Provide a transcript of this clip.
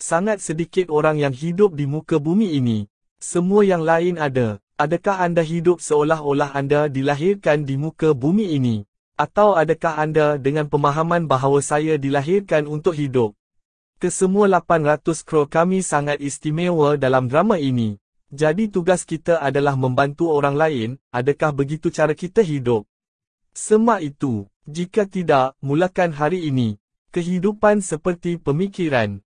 Sangat sedikit orang yang hidup di muka bumi ini. Semua yang lain ada. Adakah anda hidup seolah-olah anda dilahirkan di muka bumi ini? Atau adakah anda dengan pemahaman bahawa saya dilahirkan untuk hidup? Kesemua 800 kru kami sangat istimewa dalam drama ini. Jadi tugas kita adalah membantu orang lain, adakah begitu cara kita hidup? Semak itu, jika tidak, mulakan hari ini. Kehidupan seperti pemikiran.